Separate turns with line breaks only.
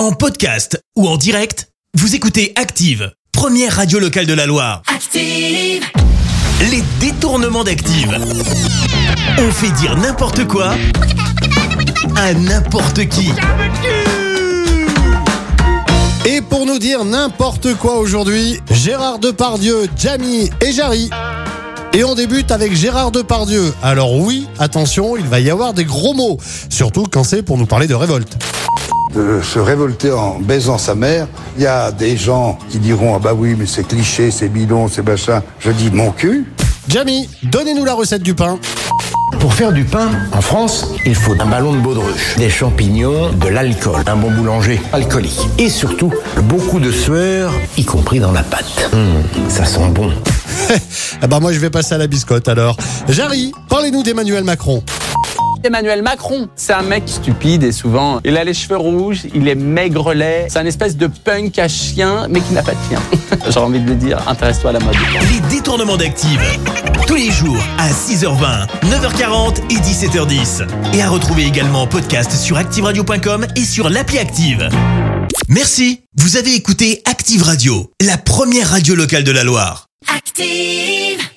En podcast ou en direct, vous écoutez Active, première radio locale de la Loire.
Active.
Les détournements d'Active. On fait dire n'importe quoi à n'importe qui.
Et pour nous dire n'importe quoi aujourd'hui, Gérard Depardieu, Jamie et Jarry. Et on débute avec Gérard Depardieu. Alors oui, attention, il va y avoir des gros mots, surtout quand c'est pour nous parler de révolte.
De se révolter en baisant sa mère. Il y a des gens qui diront ah bah oui mais c'est cliché, c'est bidon, c'est machin. Je dis mon cul.
Jamie, donnez-nous la recette du pain.
Pour faire du pain, en France, il faut un ballon de baudruche, des champignons, de l'alcool, un bon boulanger alcoolique et surtout beaucoup de sueur, y compris dans la pâte. Hum, ça sent bon.
Ah bah moi je vais passer à la biscotte alors. Jarry, parlez-nous d'Emmanuel Macron.
Emmanuel Macron, c'est un mec stupide et souvent il a les cheveux rouges, il est maigrelet, c'est un espèce de punk à chien mais qui n'a pas de chien. J'ai envie de le dire, intéresse-toi à la mode.
Les détournements d'Active. Tous les jours à 6h20, 9h40 et 17h10. Et à retrouver également en podcast sur ActiveRadio.com et sur l'appli Active. Merci. Vous avez écouté Active Radio, la première radio locale de la Loire.
Active.